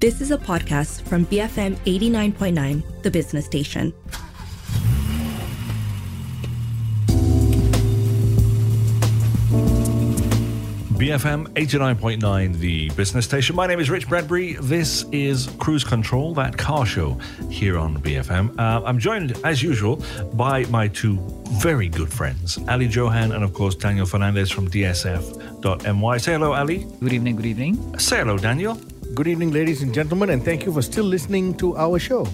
This is a podcast from BFM 89.9, the business station. BFM 89.9, the business station. My name is Rich Bradbury. This is Cruise Control, that car show here on BFM. Uh, I'm joined, as usual, by my two very good friends, Ali Johan and, of course, Daniel Fernandez from DSF.my. Say hello, Ali. Good evening, good evening. Say hello, Daniel. Good evening, ladies and gentlemen, and thank you for still listening to our show.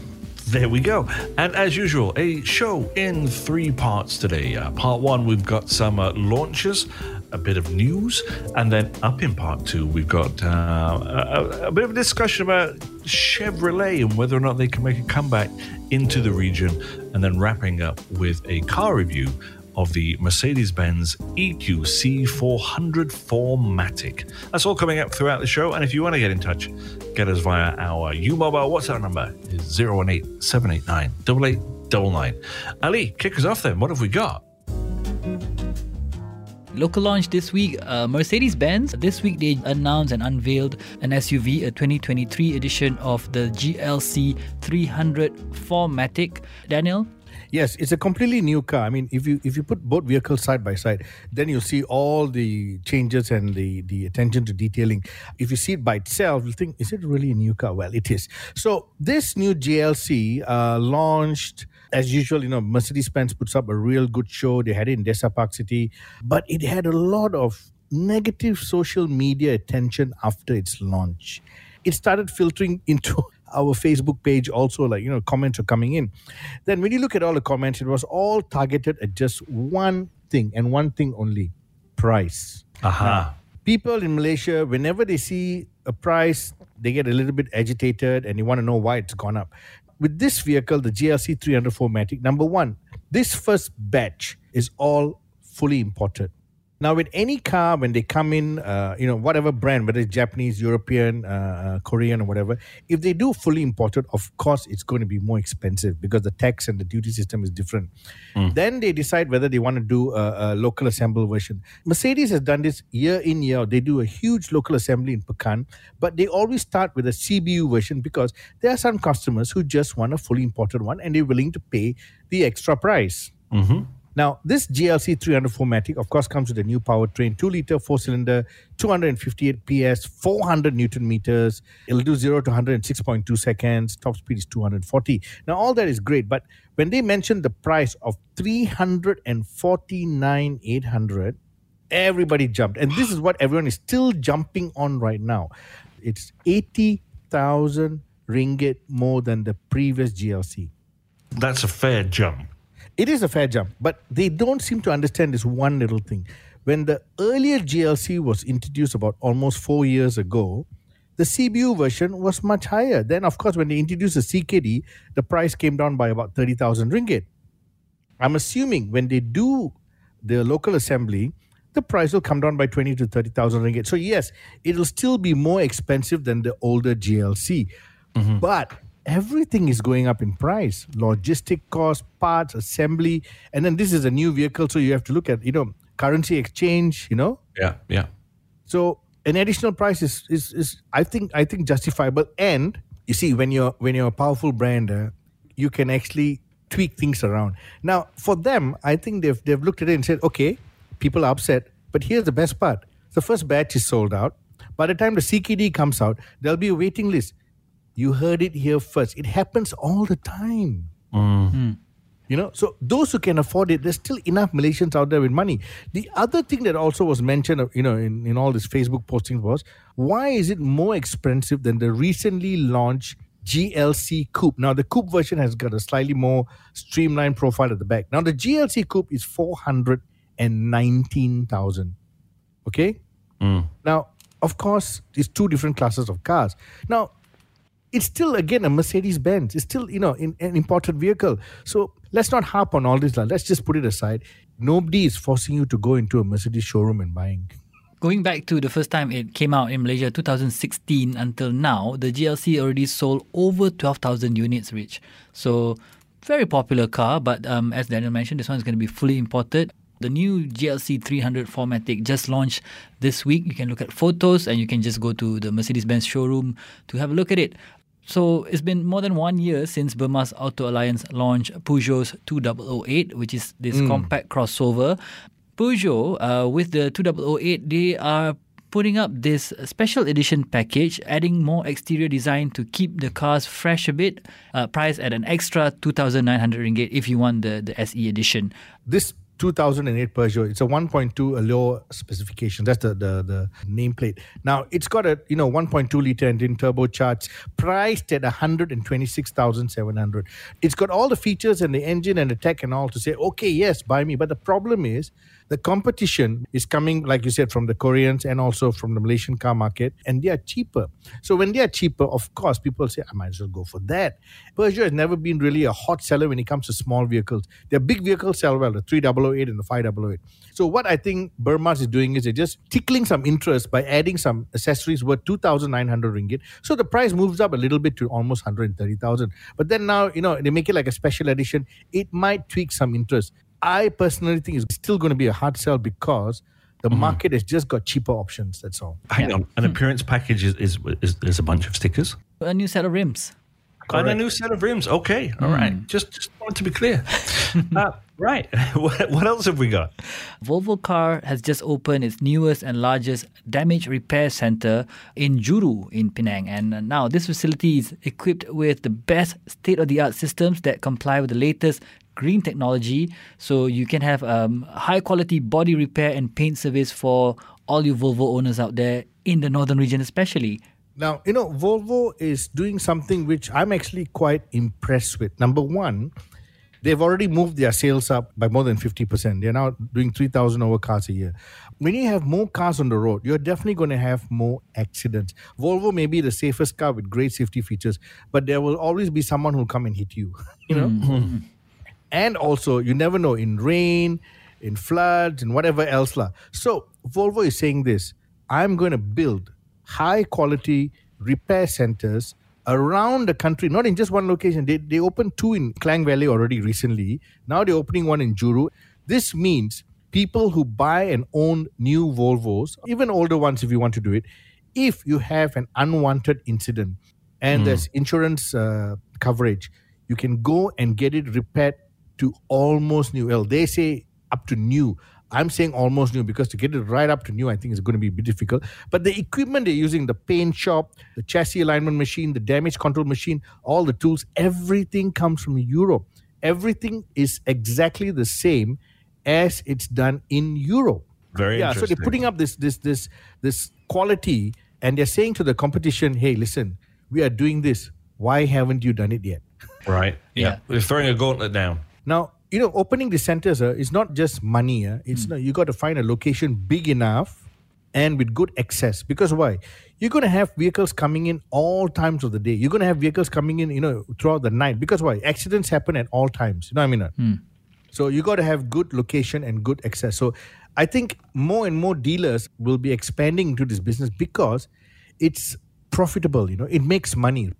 There we go. And as usual, a show in three parts today. Uh, part one, we've got some uh, launches a bit of news, and then up in part two, we've got uh, a, a, bit of a discussion about Chevrolet and whether or not they can make a comeback into the region, and then wrapping up with a car review of the Mercedes Benz EQC 400 4MATIC. That's all coming up throughout the show. And if you want to get in touch, get us via our U Mobile WhatsApp number is 018 789 8899. Ali, kick us off then. What have we got? Local launch this week, uh, Mercedes Benz. This week they announced and unveiled an SUV, a 2023 edition of the GLC 300 4MATIC. Daniel? Yes, it's a completely new car. I mean, if you if you put both vehicles side by side, then you'll see all the changes and the the attention to detailing. If you see it by itself, you think, is it really a new car? Well, it is. So this new GLC uh, launched as usual, you know, Mercedes Benz puts up a real good show. They had it in Desa Park City, but it had a lot of negative social media attention after its launch. It started filtering into our Facebook page also, like, you know, comments are coming in. Then when you look at all the comments, it was all targeted at just one thing and one thing only price. Aha. Uh-huh. People in Malaysia, whenever they see a price, they get a little bit agitated and they want to know why it's gone up with this vehicle, the GLC 300 4MATIC, number one, this first batch is all fully imported. Now, with any car, when they come in, uh, you know, whatever brand, whether it's Japanese, European, uh, uh, Korean, or whatever, if they do fully imported, of course, it's going to be more expensive because the tax and the duty system is different. Mm. Then they decide whether they want to do a, a, local assemble version. Mercedes has done this year in, year out. They do a huge local assembly in Pekan, but they always start with a CBU version because there are some customers who just want a fully imported one and they're willing to pay the extra price. Mm-hmm. Now, this GLC 300 4MATIC, of course, comes with a new powertrain 2 liter, 4 cylinder, 258 PS, 400 Newton meters. It'll do 0 to 106.2 seconds. Top speed is 240. Now, all that is great, but when they mentioned the price of 349,800, everybody jumped. And this is what everyone is still jumping on right now. It's 80,000 ringgit more than the previous GLC. That's a fair jump it is a fair jump, but they don't seem to understand this one little thing. When the earlier GLC was introduced about almost four years ago, the CBU version was much higher. Then, of course, when they introduced the CKD, the price came down by about 30,000 ringgit. I'm assuming when they do the local assembly, the price will come down by 20 to 30,000 ringgit. So, yes, it'll still be more expensive than the older GLC. Mm-hmm. But everything is going up in price. Logistic cost parts assembly and then this is a new vehicle so you have to look at you know currency exchange you know? Yeah yeah. So an additional price is is, is i think i think justifiable. And you see when you're when you're a powerful brand uh, you can actually tweak things around. Now for them i think they've they've looked at it and said okay people are upset but here's the best part. The first batch is sold out. By the time the ckd comes out there'll be a waiting list you heard it here first. It happens all the time. Mm. You know, so those who can afford it, there's still enough Malaysians out there with money. The other thing that also was mentioned, you know, in, in all this Facebook posting was why is it more expensive than the recently launched GLC Coupe? Now, the Coupe version has got a slightly more streamlined profile at the back. Now, the GLC Coupe is 419,000. Okay? Mm. Now, of course, it's two different classes of cars. Now, it's still again a Mercedes Benz. It's still you know in, an imported vehicle. So let's not harp on all this. Let's just put it aside. Nobody is forcing you to go into a Mercedes showroom and buying. Going back to the first time it came out in Malaysia, 2016 until now, the GLC already sold over 12,000 units, Rich. So very popular car, but um, as Daniel mentioned, this one is going to be fully imported. The new GLC 300 4MATIC just launched this week. You can look at photos and you can just go to the Mercedes Benz showroom to have a look at it. So it's been more than one year since Bermaz Auto Alliance launched Peugeot's 2008, which is this compact crossover. Peugeot, uh, with the 2008, they are putting up this special edition package, adding more exterior design to keep the cars fresh a bit, uh, priced at an extra 2,900 ringgit if you want the, the SE edition. This 2008 Peugeot, it's a 1.2 a low specification. That's the, the the nameplate. Now it's got a you know 1.2 liter engine, turbocharged, priced at 126,700. It's got all the features and the engine and the tech and all to say, okay, yes, buy me. But the problem is the competition is coming, like you said, from the Koreans and also from the Malaysian car market, and they are cheaper. So when they are cheaper, of course, people say, I might as well go for that. Peugeot has never been really a hot seller when it comes to small vehicles. Their big vehicles sell well, the 3008 and the 5008. So what I think Bermaz is doing is they're just tickling some interest by adding some accessories worth 2,900 ringgit. So the price moves up a little bit to almost 130,000. But then now, you know, they make it like a special edition. It might tweak some interest. I personally think it's still going to be a hard sell because the market has just got cheaper options. That's all. Hang on. An appearance package is, is, is, is a bunch of stickers. A new set of rims. And a new set of rims. Okay. All right. Just, just wanted to be clear. uh, right. what, what else have we got? Volvo Car has just opened its newest and largest damage repair center in Juru in Penang. And uh, now this facility is equipped with the best state of the art systems that comply with the latest green technology. So you can have um, high quality body repair and paint service for all you Volvo owners out there in the northern region, especially. Now, you know, Volvo is doing something which I'm actually quite impressed with. Number one, they've already moved their sales up by more than 50%. They're now doing 3,000 over cars a year. When you have more cars on the road, you're definitely going to have more accidents. Volvo may be the safest car with great safety features, but there will always be someone who'll come and hit you, you know? And also, you never know in rain, in floods, and whatever else. lah. So, Volvo is saying this I'm going to build high quality repair centers around the country, not in just one location. They, they opened two in Klang Valley already recently. Now they're opening one in Juru. This means people who buy and own new Volvos, even older ones if you want to do it, if you have an unwanted incident and there's insurance uh, coverage, you can go and get it repaired to almost new. Well, they say up to new. I'm saying almost new because to get it right up to new, I think is going to be a bit difficult. But the equipment they're using, the paint shop, the chassis alignment machine, the damage control machine, all the tools, everything comes from Europe. Everything is exactly the same as it's done in Europe. Very yeah, so they're putting up this this this this quality and they're saying to the competition, hey, listen, we are doing this. Why haven't you done it yet? Right. Yeah. they're throwing a gauntlet down. Now, you know, opening the centers uh, is not just money. Uh, it's not, you got to find a location big enough and with good access. Because why? You're going to have vehicles coming in all times of the day. You're going to have vehicles coming in, you know, throughout the night. Because why? Accidents happen at all times. You know what I mean? uh? So you got to have good location and good access. So I think more and more dealers will be expanding into this business because it's profitable. You know, it makes money.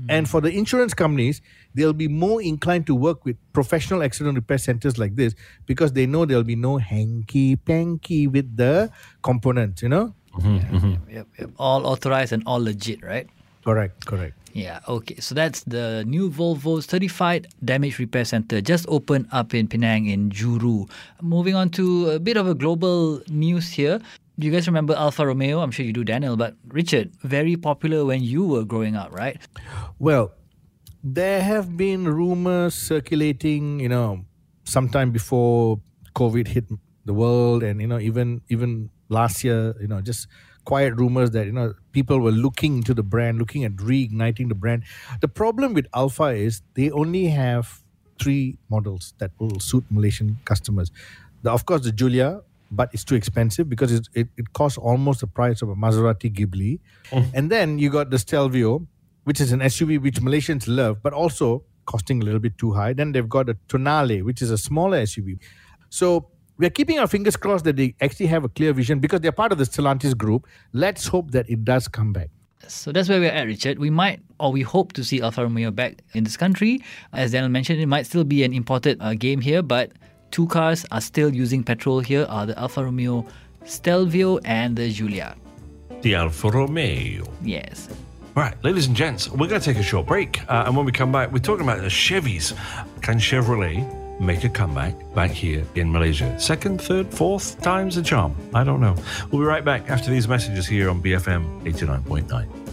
Hmm. And for the insurance companies, they'll be more inclined to work with professional accident repair centers like this because they know there'll be no hanky panky with the components, you know? Mm-hmm, mm-hmm. Yep, yep. All authorized and all legit, right? Correct, correct. Yeah, okay. So that's the new Volvo's certified damage repair center just opened up in Penang in Juru. Moving on to a bit of a global news here. You guys remember Alfa Romeo? I'm sure you do, Daniel, but Richard, very popular when you were growing up, right? Well, there have been rumors circulating, you know, sometime before COVID hit the world, and you know, even even last year, you know, just quiet rumors that you know people were looking into the brand, looking at reigniting the brand. The problem with Alfa is they only have three models that will suit Malaysian customers. The, of course, the Giulia, but it's too expensive because it, it, it costs almost the price of a Maserati Ghibli. And then you got the Stelvio, which is an SUV which Malaysians love, but also costing a little bit too high. Then they've got a Tonale, which is a smaller SUV. So we're keeping our fingers crossed that they actually have a clear vision because they're part of the Stellantis group. Let's hope that it does come back. So that's where we're at, Richard. We might or we hope to see Alfa Romeo back in this country. As Daniel mentioned, it might still be an imported uh, game here, but two cars are still using petrol here are the Alfa Romeo Stelvio and the Giulia. The Alfa Romeo. Yes. Right, ladies and gents, we're going to take a short break. Uh, and when we come back, we're talking about the Chevys. Can Chevrolet make a comeback back here in Malaysia? Second, third, fourth time's the charm. I don't know. We'll be right back after these messages here on BFM 89.9.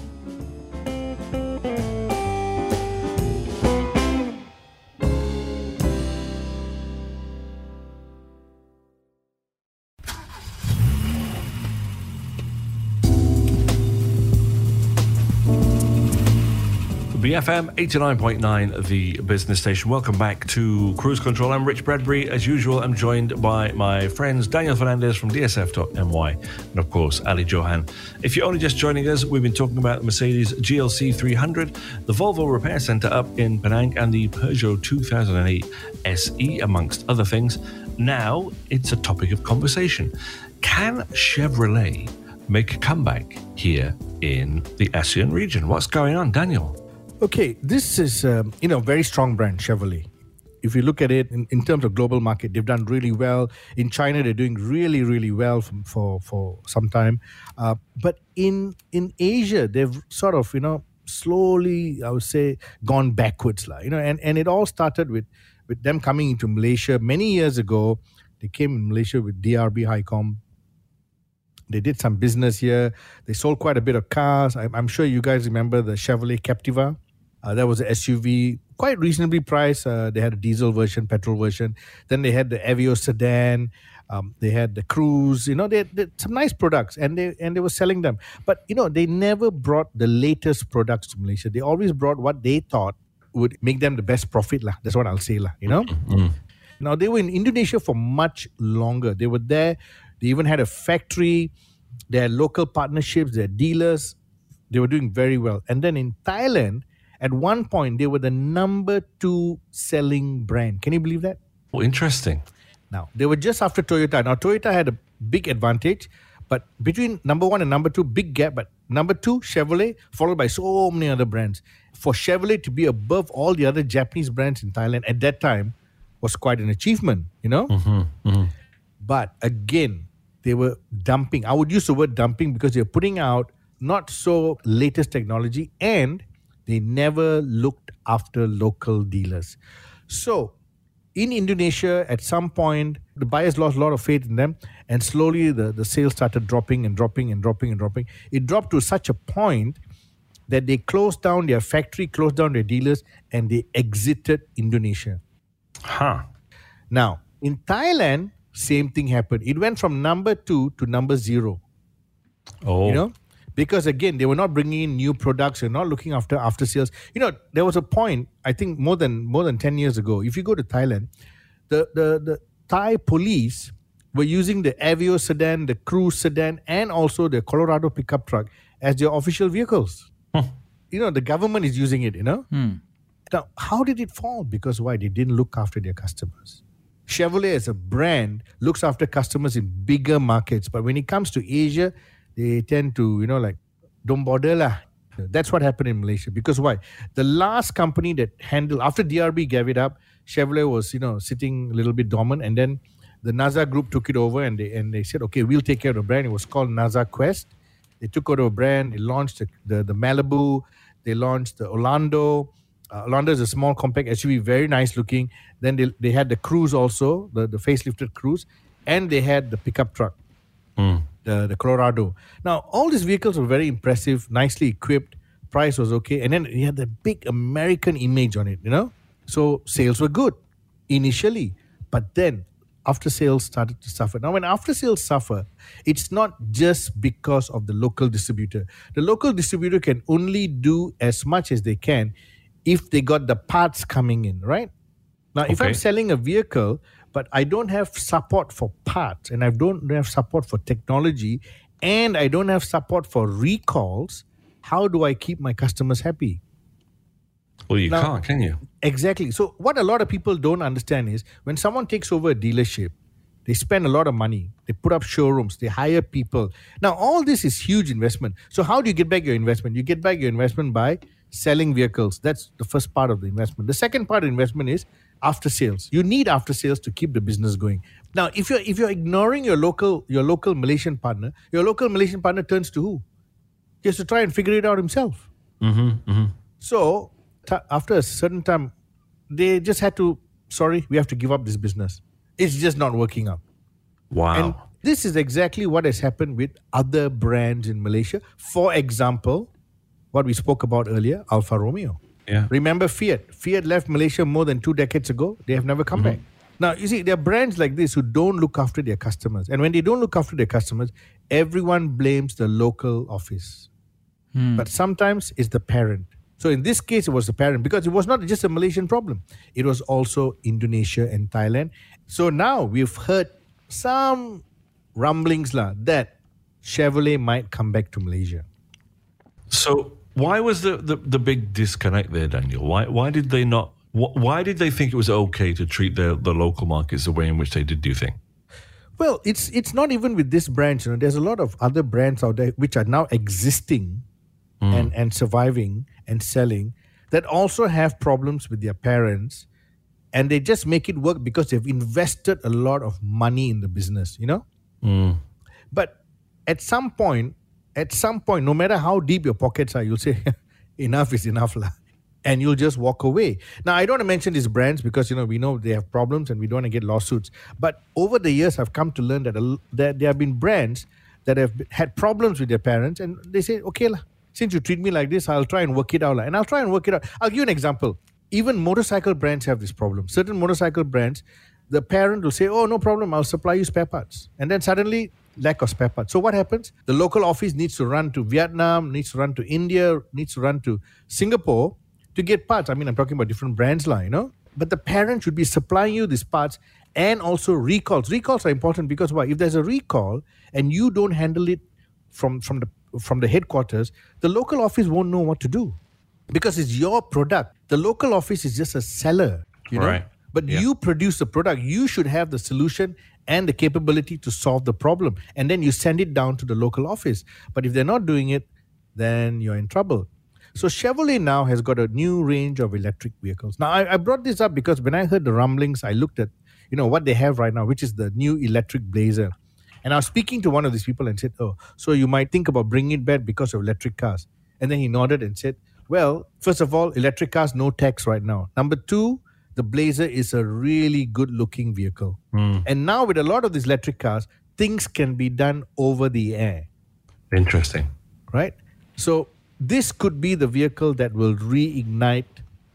BFM 89.9, the business station. Welcome back to Cruise Control. I'm Rich Bradbury. As usual, I'm joined by my friends Daniel Fernandez from DSF.my and, of course, Ali Johan. If you're only just joining us, we've been talking about the Mercedes GLC 300, the Volvo Repair Centre up in Penang, and the Peugeot 2008 SE, amongst other things. Now it's a topic of conversation. Can Chevrolet make a comeback here in the ASEAN region? What's going on, Daniel? Okay, this is um, you know very strong brand Chevrolet. If you look at it in, in terms of global market, they've done really well. In China, they're doing really really well from, for for some time. Uh, but in in Asia, they've sort of you know slowly I would say gone backwards, lah. You know, and and it all started with with them coming into Malaysia many years ago. They came in Malaysia with DRB HICOM. They did some business here. They sold quite a bit of cars. I'm, I'm sure you guys remember the Chevrolet Captiva. Uh, that was an SUV, quite reasonably priced. Uh, they had a diesel version, petrol version. Then they had the Aveo sedan. Um, they had the Cruze. You know, they, they some nice products, and they and they were selling them. But you know, they never brought the latest products to Malaysia. They always brought what they thought would make them the best profit, lah. That's what I'll say, lah. You know. Mm-hmm. Now they were in Indonesia for much longer. They were there. They even had a factory. They had local partnerships. Had dealers. They were doing very well. And then in Thailand, at one point, they were the number two selling brand. Can you believe that? Oh, interesting. Now, they were just after Toyota. Now, Toyota had a big advantage, but between number one and number two, big gap. But number two, Chevrolet, followed by so many other brands. For Chevrolet to be above all the other Japanese brands in Thailand at that time was quite an achievement, you know? Mm-hmm, mm-hmm. But again, they were dumping. I would use the word dumping because they're putting out not so latest technology and they never looked after local dealers. So, in Indonesia, at some point, the buyers lost a lot of faith in them, and slowly the, the sales started dropping and dropping and dropping and dropping. It dropped to such a point that they closed down their factory, closed down their dealers, and they exited Indonesia. Huh. Now, in Thailand, same thing happened. It went from number two to number zero. Oh. You know, because again, they were not bringing in new products. They're not looking after after sales. You know, there was a point. I think more than more than ten years ago. If you go to Thailand, the the the Thai police were using the Aveo sedan, the Cruze sedan, and also the Colorado pickup truck as their official vehicles. You know, the government is using it. You know. Hmm. Now, how did it fall? Because why? They didn't look after their customers. Chevrolet as a brand looks after customers in bigger markets, but when it comes to Asia, they tend to, you know, like, don't bother lah. That's what happened in Malaysia. Because why? The last company that handled, after DRB gave it up, Chevrolet was, you know, sitting a little bit dormant. And then the Naza group took it over and they, and they said, okay, we'll take care of the brand. It was called Naza Quest. They took over the brand. They launched the, the, the Malibu. They launched the Orlando. Uh, Orlando is a small compact SUV, very nice looking. Then they, they had the Cruze also, the, the facelifted Cruze, and they had the pickup truck, Mm. the, the Colorado. Now, all these vehicles were very impressive, nicely equipped, price was okay, and then it had the big American image on it, you know? So sales were good initially, but then after sales started to suffer. Now, when after sales suffer, it's not just because of the local distributor. The local distributor can only do as much as they can if they got the parts coming in, right? Now, if I'm selling a vehicle, but I don't have support for parts and I don't have support for technology and I don't have support for recalls, how do I keep my customers happy? Well, you Now- can't, can you? Exactly. So, what a lot of people don't understand is when someone takes over a dealership, they spend a lot of money. They put up showrooms. They hire people. Now, all this is huge investment. So, how do you get back your investment? You get back your investment by selling vehicles. That's the first part of the investment. The second part of investment is after sales. You need after sales to keep the business going. Now, if you're if you're ignoring your local your local Malaysian partner, your local Malaysian partner turns to who? He has to try and figure it out himself. Mm-hmm, mm-hmm. So t- after a certain time, they just had to. Sorry, we have to give up this business. It's just not working out. Wow. And this is exactly what has happened with other brands in Malaysia. For example, what we spoke about earlier, Alfa Romeo. Yeah. Remember Fiat? Fiat left Malaysia more than two decades ago. They have never come mm-hmm. back. Now, you see, there are brands like this who don't look after their customers. And when they don't look after their customers, everyone blames the local office. Hmm. But sometimes it's the parent. So in this case, it was the parent because it was not just a Malaysian problem, it was also Indonesia and Thailand. So now we've heard some rumblings lah, that Chevrolet might come back to Malaysia. So why was the, the, the big disconnect there, Daniel? Why why did they not? wh- Why did they think it was okay to treat the the local markets the way in which they did? Do you think? Well, it's it's not even with this brand. You know, there's a lot of other brands out there which are now existing hmm. and and surviving and selling that also have problems with their parents, and they just make it work because they've invested a lot of money in the business. You know, hmm. but at some point, at some point, no matter how deep your pockets are, you'll say, enough is enough. lah. And you'll just walk away. Now, I don't want to mention these brands because, you know, we know they have problems and we don't want to get lawsuits. But over the years, I've come to learn that, a that there have been brands that have had problems with their parents and they say, okay, lah, since you treat me like this, I'll try and work it out. lah." And I'll try and work it out. I'll give you an example. Even motorcycle brands have this problem. Certain motorcycle brands, the parent will say, oh, no problem, I'll supply you spare parts. And then suddenly, lack of spare parts. So what happens? The local office needs to run to Vietnam, needs to run to India, needs to run to Singapore to get parts. I mean, I'm talking about different brands, lah, you know. But the parent should be supplying you these parts and also recalls. Recalls are important because why? If there's a recall and you don't handle it from from the from the headquarters, the local office won't know what to do because it's your product. The local office is just a seller, you know. Right. But Yeah. you produce the product. You should have the solution and the capability to solve the problem, and then you send it down to the local office. But if they're not doing it, then you're in trouble. So Chevrolet now has got a new range of electric vehicles. Now I, I brought this up because when I heard the rumblings, I looked at you know what they have right now, which is the new electric Blazer. And I was speaking to one of these people and said, "Oh, so you might think about bringing it back because of electric cars." And then he nodded and said, "Well, first of all, electric cars no tax right now. Number two, the Blazer is a really good-looking vehicle. Hmm. And now with a lot of these electric cars, things can be done over the air." Interesting. right? So this could be the vehicle that will reignite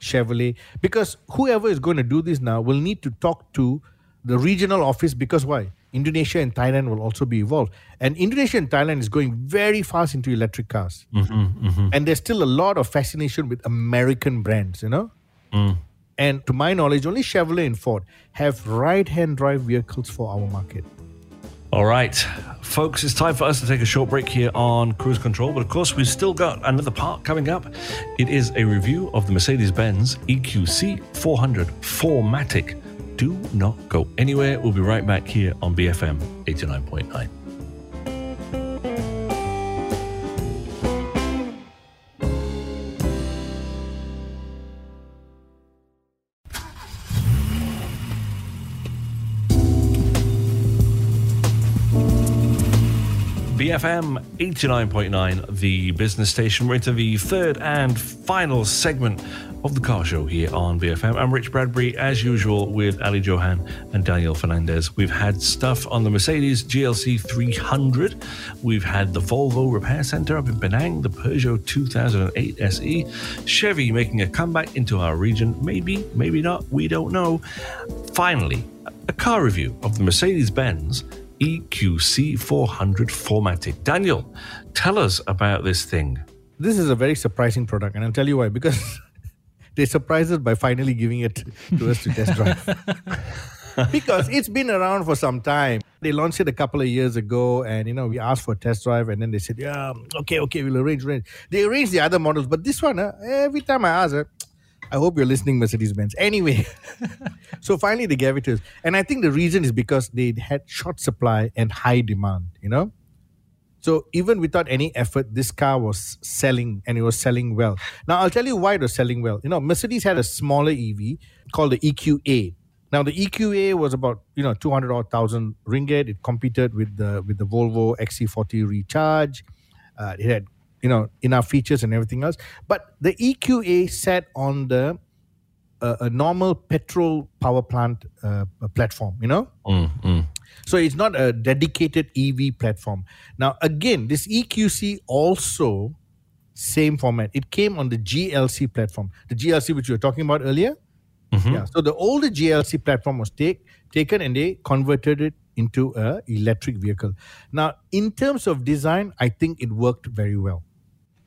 Chevrolet because whoever is going to do this now will need to talk to the regional office because why? Indonesia and Thailand will also be involved. And Indonesia and Thailand is going very fast into electric cars. Mm-hmm, mm-hmm. And there's still a lot of fascination with American brands, you know? Hmm. And to my knowledge, only Chevrolet and Ford have right hand drive vehicles for our market. All right, folks, it's time for us to take a short break here on Cruise Control. But of course, we've still got another part coming up. It is a review of the Mercedes Benz EQC 400 4MATIC. Do not go anywhere. We'll be right back here on BFM 89.9. BFM 89.9, the business station. We're into the third and final segment of the car show here on BFM. I'm Rich Bradbury, as usual, with Ali Johan and Daniel Fernandez. We've had stuff on the Mercedes GLC 300. We've had the Volvo Repair Center up in Penang, the Peugeot 2008 SE, Chevy making a comeback into our region. Maybe, maybe not, we don't know. Finally, a car review of the Mercedes Benz EQC 400 4MATIC. Daniel, tell us about this thing. this is a very surprising product, and I'll tell you why. Because they surprised us by finally giving it to us to test drive. because it's been around for some time. They launched it a couple of years ago, and you know we asked for a test drive, and then they said, "Yeah, okay, okay, we'll arrange, arrange." They arranged the other models, but this one, uh, every time I ask, uh, I hope you're listening, Mercedes Benz. Anyway, so finally they gave it to us, and I think the reason is because they had short supply and high demand. You know, So even without any effort, this car was selling and it was selling well. Now I'll tell you why it was selling well. You know, Mercedes had a smaller EV called the EQA. Now the EQA was about you know two hundred odd thousand ringgit. It competed with the with the Volvo XC40 Recharge. Uh, it had you know enough features and everything else. But the EQA sat on the uh, a normal petrol power plant uh, platform. You know. So it's not a dedicated EV platform. Now, again, this EQC also same format. It came on the GLC platform, the GLC which you were talking about earlier. Yeah. So the older GLC platform was take, taken and they converted it into a electric vehicle. Now, in terms of design, I think it worked very well.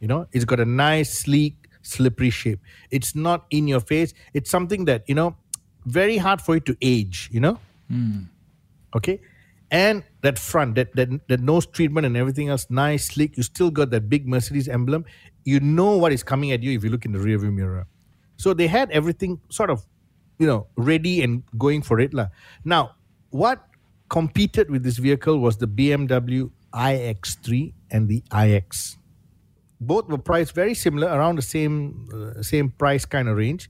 You know, it's got a nice, sleek, slippery shape. It's not in your face. It's something that you know, very hard for it to age. You know hmm. okay and that front that, that that nose treatment and everything else nice sleek you still got that big mercedes emblem you know what is coming at you if you look in the rear view mirror so they had everything sort of you know ready and going for it lah. now what competed with this vehicle was the bmw ix3 and the ix both were priced very similar around the same uh, same price kind of range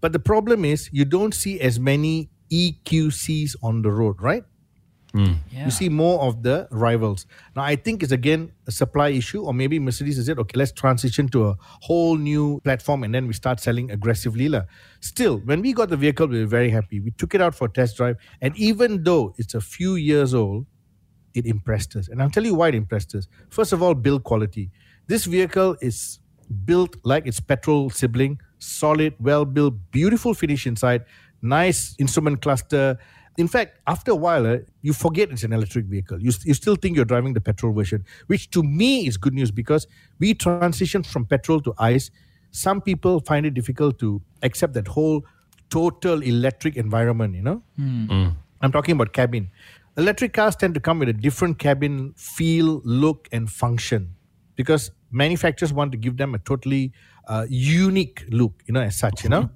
but the problem is you don't see as many eqcs on the road right Yeah. you see more of the rivals. Now, I think it's again a supply issue, or maybe Mercedes is said, okay, let's transition to a whole new platform and then we start selling aggressively. lah. Still, when we got the vehicle, we were very happy. We took it out for a test drive, and even though it's a few years old, it impressed us. And I'll tell you why it impressed us. First of all, build quality. This vehicle is built like its petrol sibling, solid, well built, beautiful finish inside, nice instrument cluster. In fact, after a while, eh, you forget it's an electric vehicle. You, you still think you're driving the petrol version, which to me is good news because we transitioned from petrol to ICE. Some people find it difficult to accept that whole total electric environment, you know? I'm talking about cabin. Electric cars tend to come with a different cabin feel, look, and function because manufacturers want to give them a totally uh, unique look, you know, as such, you know.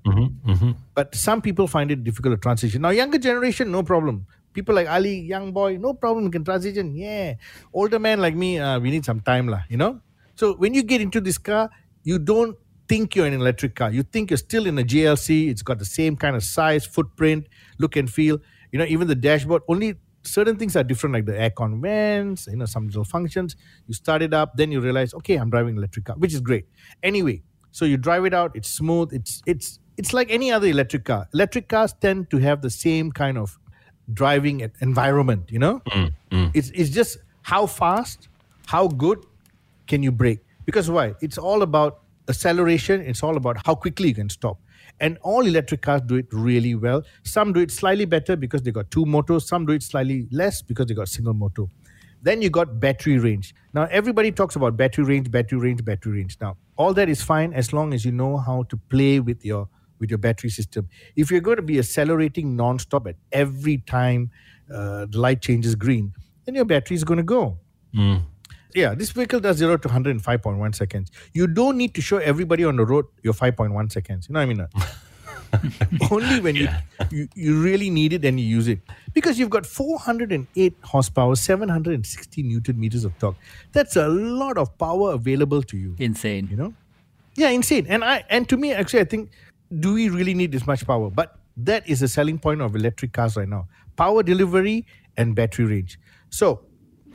But some people find it difficult to transition. Now, younger generation, no problem. People like Ali, young boy, no problem, can transition. Yeah. Older man like me, uh, we need some time, lah, you know. So when you get into this car, you don't think you're in an electric car. You think you're still in a GLC. It's got the same kind of size, footprint, look and feel. You know, even the dashboard. Only certain things are different, like the aircon vents. You know, some little functions. You start it up, then you realize, okay, I'm driving an electric car, which is great. Anyway, so you drive it out. It's smooth. It's it's it's like any other electric car. Electric cars tend to have the same kind of driving environment. You know, mm, mm. it's it's just how fast, how good can you brake? Because why? It's all about acceleration. It's all about how quickly you can stop. And all electric cars do it really well. Some do it slightly better because they got two motors. Some do it slightly less because they got single motor. Then you got battery range. Now everybody talks about battery range, battery range, battery range. Now all that is fine as long as you know how to play with your with your battery system. If you're going to be accelerating non-stop at every time uh, the light changes green, then your battery is going to go. Yeah, this vehicle does 0 to 100 in 5.1 seconds. You don't need to show everybody on the road your 5.1 seconds. You know what I mean? Only when you, you you really need it and you use it. Because you've got 408 horsepower, 760 newton meters of torque. That's a lot of power available to you. Insane. You know? Yeah, insane. And I and to me, actually, I think, do we really need this much power? But that is the selling point of electric cars right now: power delivery and battery range. So,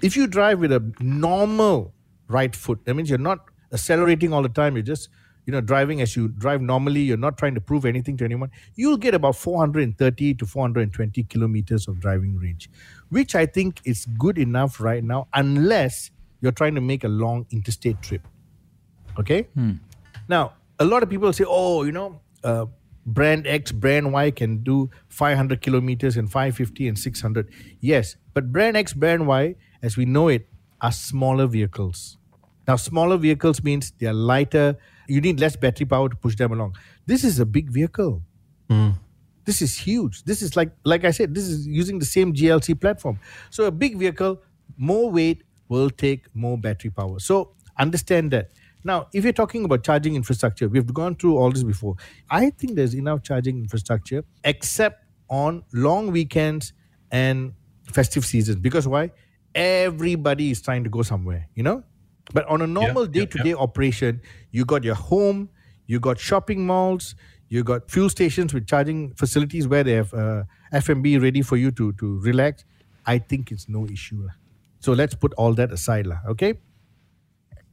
if you drive with a normal right foot, that means you're not accelerating all the time. You're just you know driving as you drive normally. You're not trying to prove anything to anyone. You'll get about 430 to 420 kilometers of driving range, which I think is good enough right now, unless you're trying to make a long interstate trip. Okay. Now, a lot of people say, oh, you know, uh, brand X, brand Y can do 500 kilometers and 550 and 600. Yes, but brand X, brand Y, as we know it, are smaller vehicles. Now, smaller vehicles means they are lighter. You need less battery power to push them along. This is a big vehicle. Hmm. This is huge. This is like, like I said, this is using the same GLC platform. So a big vehicle, more weight will take more battery power. So understand that. Now, if you're talking about charging infrastructure, we've gone through all this before. I think there's enough charging infrastructure, except on long weekends and festive seasons. Because why? Everybody is trying to go somewhere, you know? But on a normal day to day operation, you got your home, you got shopping malls, you got fuel stations with charging facilities where they have uh, F&B ready for you to, to relax. I think it's no issue. So let's put all that aside, okay?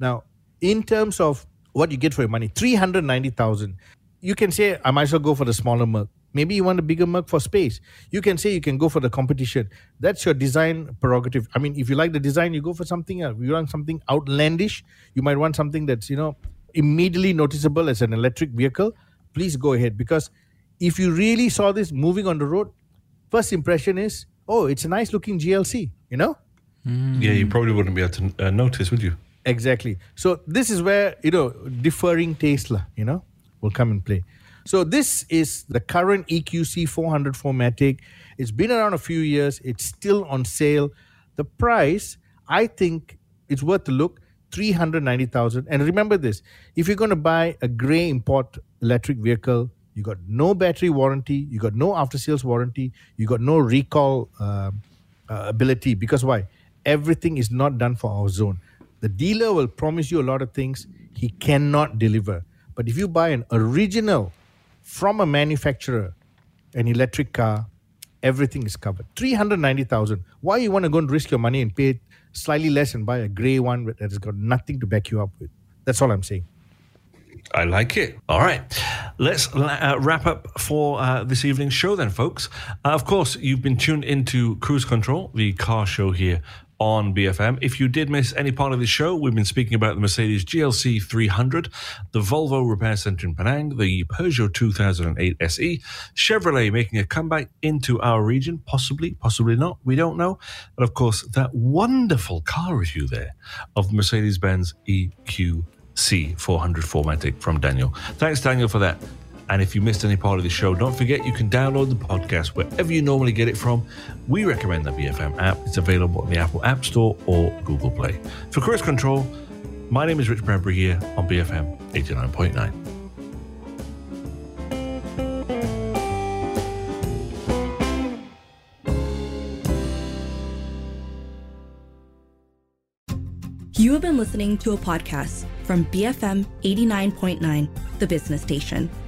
Now, in terms of what you get for your money, 390,000. You can say, I might as well go for the smaller Merc. Maybe you want a bigger mug for space. You can say you can go for the competition. That's your design prerogative. I mean, if you like the design, you go for something else. If you want something outlandish, you might want something that's, you know, immediately noticeable as an electric vehicle. Please go ahead. Because if you really saw this moving on the road, first impression is, oh, it's a nice looking GLC, you know? Yeah, you probably wouldn't be able to uh, notice, would you? Exactly. So this is where you know differing Tesla, you know, will come in play. So this is the current EQC 400 Matic. It's been around a few years. It's still on sale. The price, I think, it's worth a look. Three hundred ninety thousand. And remember this: if you're going to buy a grey import electric vehicle, you got no battery warranty, you got no after sales warranty, you got no recall um, uh, ability. Because why? Everything is not done for our zone. The dealer will promise you a lot of things he cannot deliver. But if you buy an original from a manufacturer, an electric car, everything is covered. 390,000. Why you want to go and risk your money and pay slightly less and buy a grey one that has got nothing to back you up with? That's all I'm saying. I like it. All right. Let's uh, wrap up for uh, this evening's show, then, folks. Uh, of course, you've been tuned into Cruise Control, the car show here on BFM. If you did miss any part of the show, we've been speaking about the Mercedes GLC 300, the Volvo Repair Centre in Penang, the Peugeot 2008 SE, Chevrolet making a comeback into our region, possibly, possibly not, we don't know. And of course, that wonderful car review there of the Mercedes Benz EQC 400 4MATIC from Daniel. Thanks, Daniel, for that. And if you missed any part of the show, don't forget you can download the podcast wherever you normally get it from. We recommend the BFM app. It's available in the Apple App Store or Google Play. For Cruise Control, my name is Rich Bradbury here on BFM 89.9. You have been listening to a podcast from BFM 89.9, the business station.